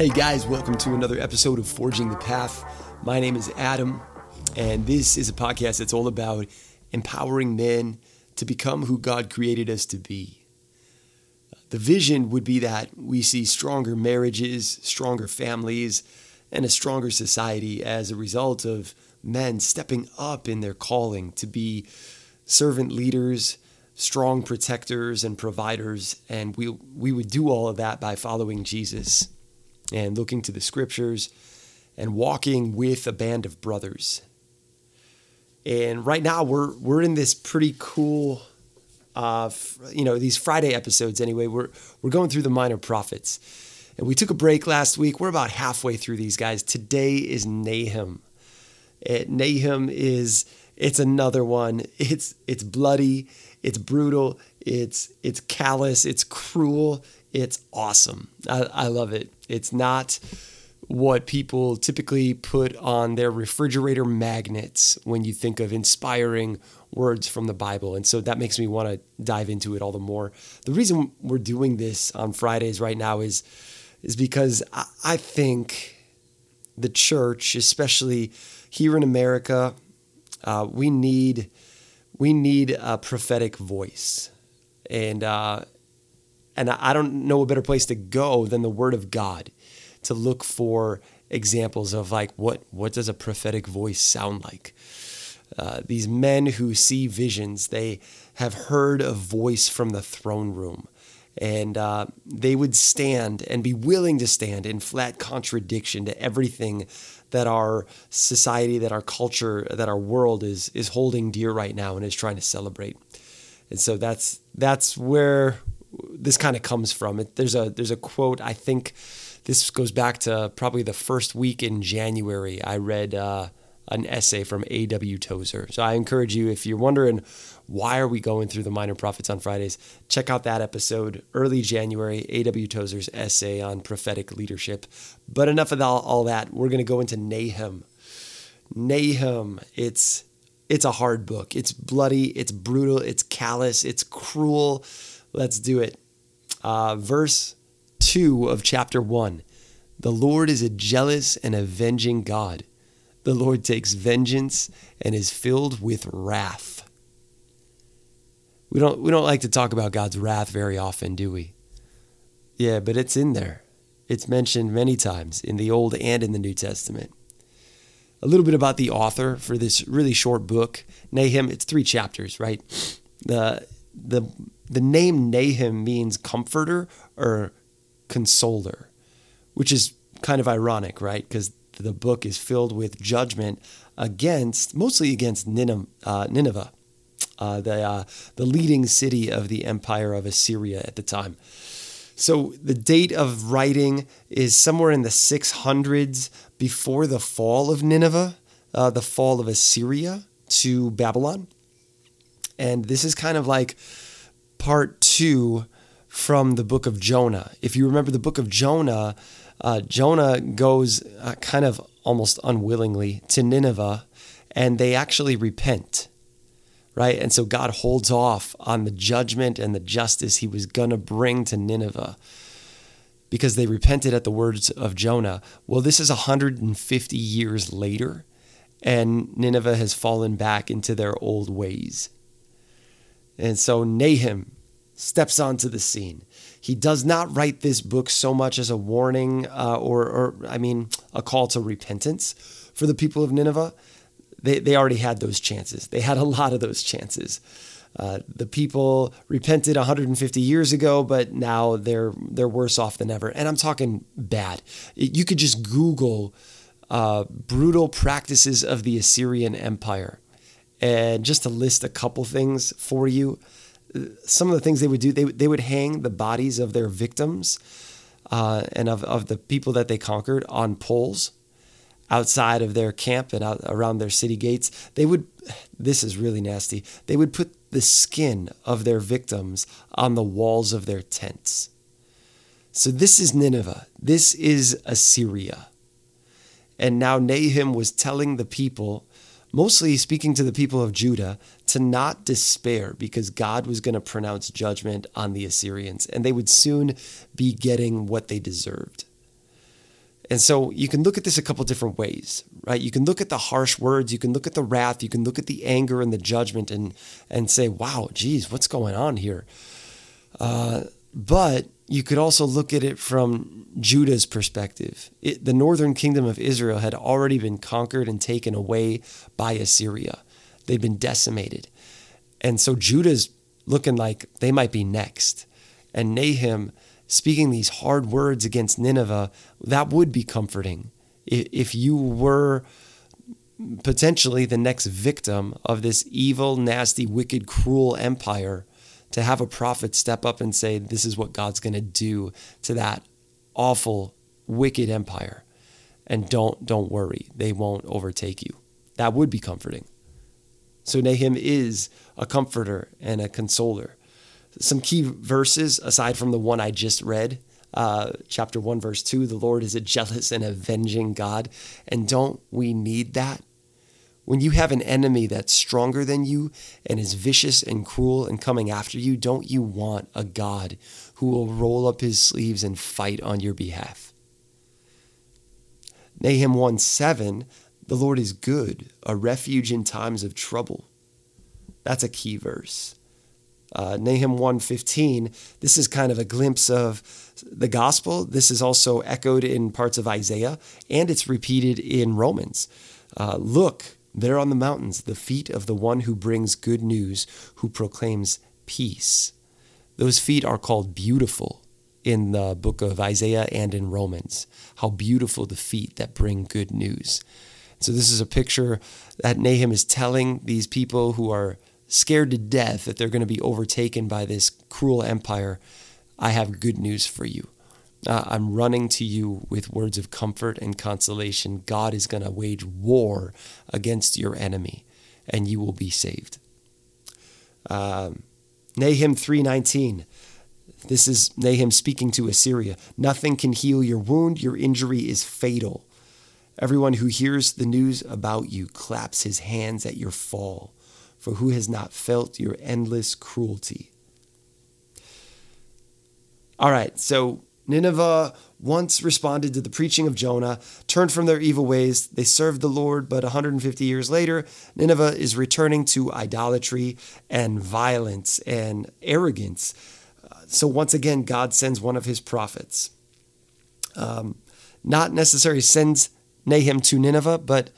Hey guys, welcome to another episode of Forging the Path. My name is Adam, and this is a podcast that's all about empowering men to become who God created us to be. The vision would be that we see stronger marriages, stronger families, and a stronger society as a result of men stepping up in their calling to be servant leaders, strong protectors, and providers. And we, we would do all of that by following Jesus and looking to the scriptures and walking with a band of brothers. And right now we're we're in this pretty cool uh, you know, these Friday episodes anyway. We're we're going through the minor prophets. And we took a break last week. We're about halfway through these guys. Today is Nahum. It, Nahum is it's another one. It's it's bloody, it's brutal, it's it's callous, it's cruel, it's awesome. I, I love it. It's not what people typically put on their refrigerator magnets when you think of inspiring words from the Bible. And so that makes me want to dive into it all the more. The reason we're doing this on Fridays right now is is because I, I think the church, especially here in America, uh, we need we need a prophetic voice, and uh, and I don't know a better place to go than the Word of God to look for examples of like what what does a prophetic voice sound like. Uh, these men who see visions, they have heard a voice from the throne room, and uh, they would stand and be willing to stand in flat contradiction to everything that our society, that our culture, that our world is is holding dear right now and is trying to celebrate. And so that's that's where this kind of comes from. It, there's a there's a quote. I think this goes back to probably the first week in January. I read uh, an essay from A.W. Tozer. So I encourage you if you're wondering why are we going through the minor prophets on Fridays, check out that episode early January. A.W. Tozer's essay on prophetic leadership. But enough of all, that. We're going to go into Nahum. Nahum. It's it's a hard book. It's bloody. It's brutal. It's callous. It's cruel Let's do it. Uh, verse 2 of chapter 1 The Lord is a jealous and avenging God. The Lord takes vengeance and is filled with wrath. We don't, we don't like to talk about God's wrath very often, do we? Yeah, but it's in there. It's mentioned many times in the Old and in the New Testament. A little bit about the author for this really short book, Nahum. It's three chapters, right? The the the name Nahum means comforter or consoler, which is kind of ironic, right? Because the book is filled with judgment against, mostly against Nineveh, uh, uh, the, uh, the leading city of the empire of Assyria at the time. So the date of writing is somewhere in the 600s before the fall of Nineveh, uh, the fall of Assyria to Babylon. And this is kind of like part two from the book of Jonah. If you remember the book of Jonah, uh, Jonah goes uh, kind of almost unwillingly to Nineveh and they actually repent, right? And so God holds off on the judgment and the justice he was going to bring to Nineveh because they repented at the words of Jonah. Well, this is 150 years later, and Nineveh has fallen back into their old ways. And so Nahum steps onto the scene. He does not write this book so much as a warning uh, or, or, I mean, a call to repentance for the people of Nineveh. They, they already had those chances. They had a lot of those chances. Uh, the people repented 150 years ago, but now they're they're worse off than ever. And I'm talking bad. You could just Google uh, brutal practices of the Assyrian Empire and just to list a couple things for you, some of the things they would do, they, they would hang the bodies of their victims uh, and of, of the people that they conquered on poles outside of their camp and out around their city gates. They would, this is really nasty, they would put the skin of their victims on the walls of their tents. So this is Nineveh. This is Assyria. And now Nahum was telling the people mostly speaking to the people of Judah to not despair because God was going to pronounce judgment on the Assyrians and they would soon be getting what they deserved. And so you can look at this a couple different ways, right? You can look at the harsh words, you can look at the wrath, you can look at the anger and the judgment and and say, "Wow, geez, what's going on here?" Uh, but you could also look at it from Judah's perspective. It, the northern kingdom of Israel had already been conquered and taken away by Assyria. They'd been decimated. And so Judah's looking like they might be next. And Nahum speaking these hard words against Nineveh, that would be comforting. If you were potentially the next victim of this evil, nasty, wicked, cruel empire, to have a prophet step up and say, This is what God's going to do to that awful, wicked empire. And don't, don't worry, they won't overtake you. That would be comforting. So Nahum is a comforter and a consoler. Some key verses, aside from the one I just read, uh, chapter 1, verse 2 the Lord is a jealous and avenging God. And don't we need that? When you have an enemy that's stronger than you and is vicious and cruel and coming after you, don't you want a God who will roll up his sleeves and fight on your behalf? Nahum 1 7, the Lord is good, a refuge in times of trouble. That's a key verse. Uh, Nahum 1:15, this is kind of a glimpse of the gospel. This is also echoed in parts of Isaiah, and it's repeated in Romans. Uh, look, there on the mountains, the feet of the one who brings good news, who proclaims peace. Those feet are called beautiful in the book of Isaiah and in Romans. How beautiful the feet that bring good news. So, this is a picture that Nahum is telling these people who are scared to death that they're going to be overtaken by this cruel empire. I have good news for you. Uh, I'm running to you with words of comfort and consolation. God is going to wage war against your enemy, and you will be saved. Um, Nahum 3:19. This is Nahum speaking to Assyria. Nothing can heal your wound. Your injury is fatal. Everyone who hears the news about you claps his hands at your fall, for who has not felt your endless cruelty? All right, so Nineveh once responded to the preaching of Jonah, turned from their evil ways. They served the Lord, but 150 years later, Nineveh is returning to idolatry and violence and arrogance. So once again, God sends one of his prophets. Um, not necessarily sends Nahum to Nineveh, but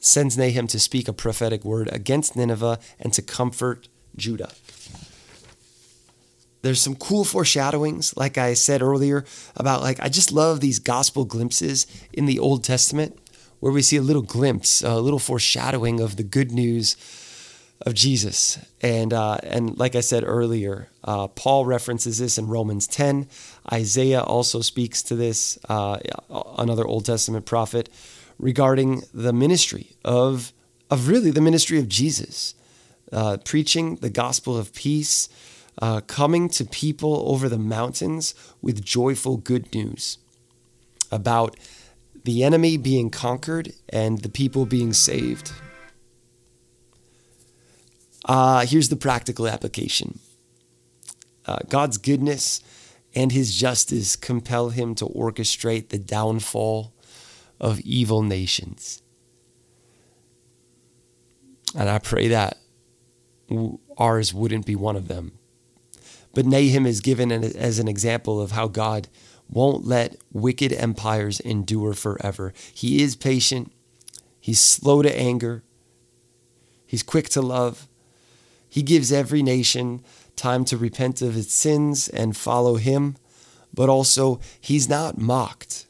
sends Nahum to speak a prophetic word against Nineveh and to comfort Judah. There's some cool foreshadowings, like I said earlier, about like, I just love these gospel glimpses in the Old Testament where we see a little glimpse, a little foreshadowing of the good news of Jesus. And, uh, and like I said earlier, uh, Paul references this in Romans 10. Isaiah also speaks to this, uh, another Old Testament prophet, regarding the ministry of, of really the ministry of Jesus, uh, preaching the gospel of peace uh, coming to people over the mountains with joyful good news about the enemy being conquered and the people being saved. Uh, here's the practical application uh, God's goodness and his justice compel him to orchestrate the downfall of evil nations. And I pray that ours wouldn't be one of them. But Nahum is given as an example of how God won't let wicked empires endure forever. He is patient, He's slow to anger, He's quick to love. He gives every nation time to repent of its sins and follow Him, but also He's not mocked.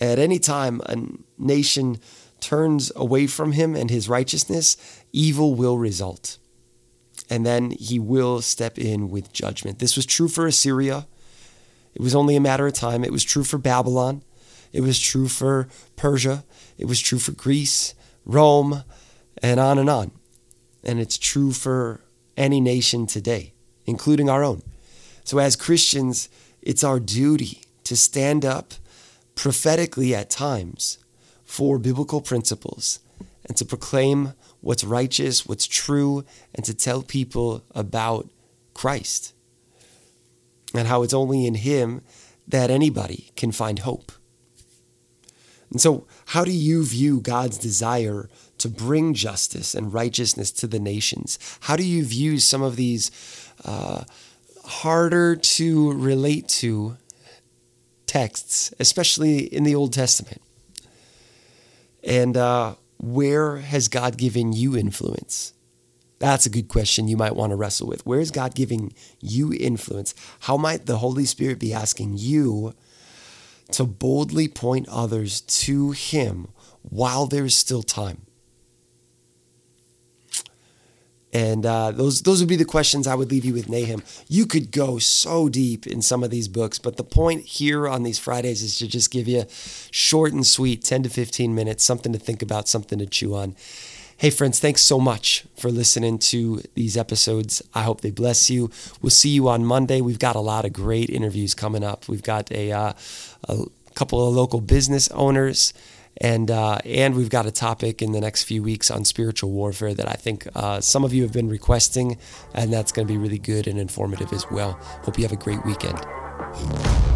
At any time a nation turns away from Him and His righteousness, evil will result and then he will step in with judgment. This was true for Assyria. It was only a matter of time. It was true for Babylon. It was true for Persia. It was true for Greece, Rome, and on and on. And it's true for any nation today, including our own. So, as Christians, it's our duty to stand up prophetically at times for biblical principles and to proclaim what's righteous, what's true, and to tell people about Christ and how it's only in Him that anybody can find hope. And so, how do you view God's desire to bring justice and righteousness to the nations? How do you view some of these uh, harder to relate to texts, especially in the Old Testament? And uh, where has God given you influence? That's a good question you might want to wrestle with. Where is God giving you influence? How might the Holy Spirit be asking you to boldly point others to Him while there's still time? And uh, those those would be the questions I would leave you with, Nahum. You could go so deep in some of these books, but the point here on these Fridays is to just give you short and sweet, 10 to 15 minutes, something to think about, something to chew on. Hey, friends, thanks so much for listening to these episodes. I hope they bless you. We'll see you on Monday. We've got a lot of great interviews coming up. We've got a, uh, a couple of local business owners and uh, and we've got a topic in the next few weeks on spiritual warfare that I think uh, some of you have been requesting, and that's going to be really good and informative as well. Hope you have a great weekend.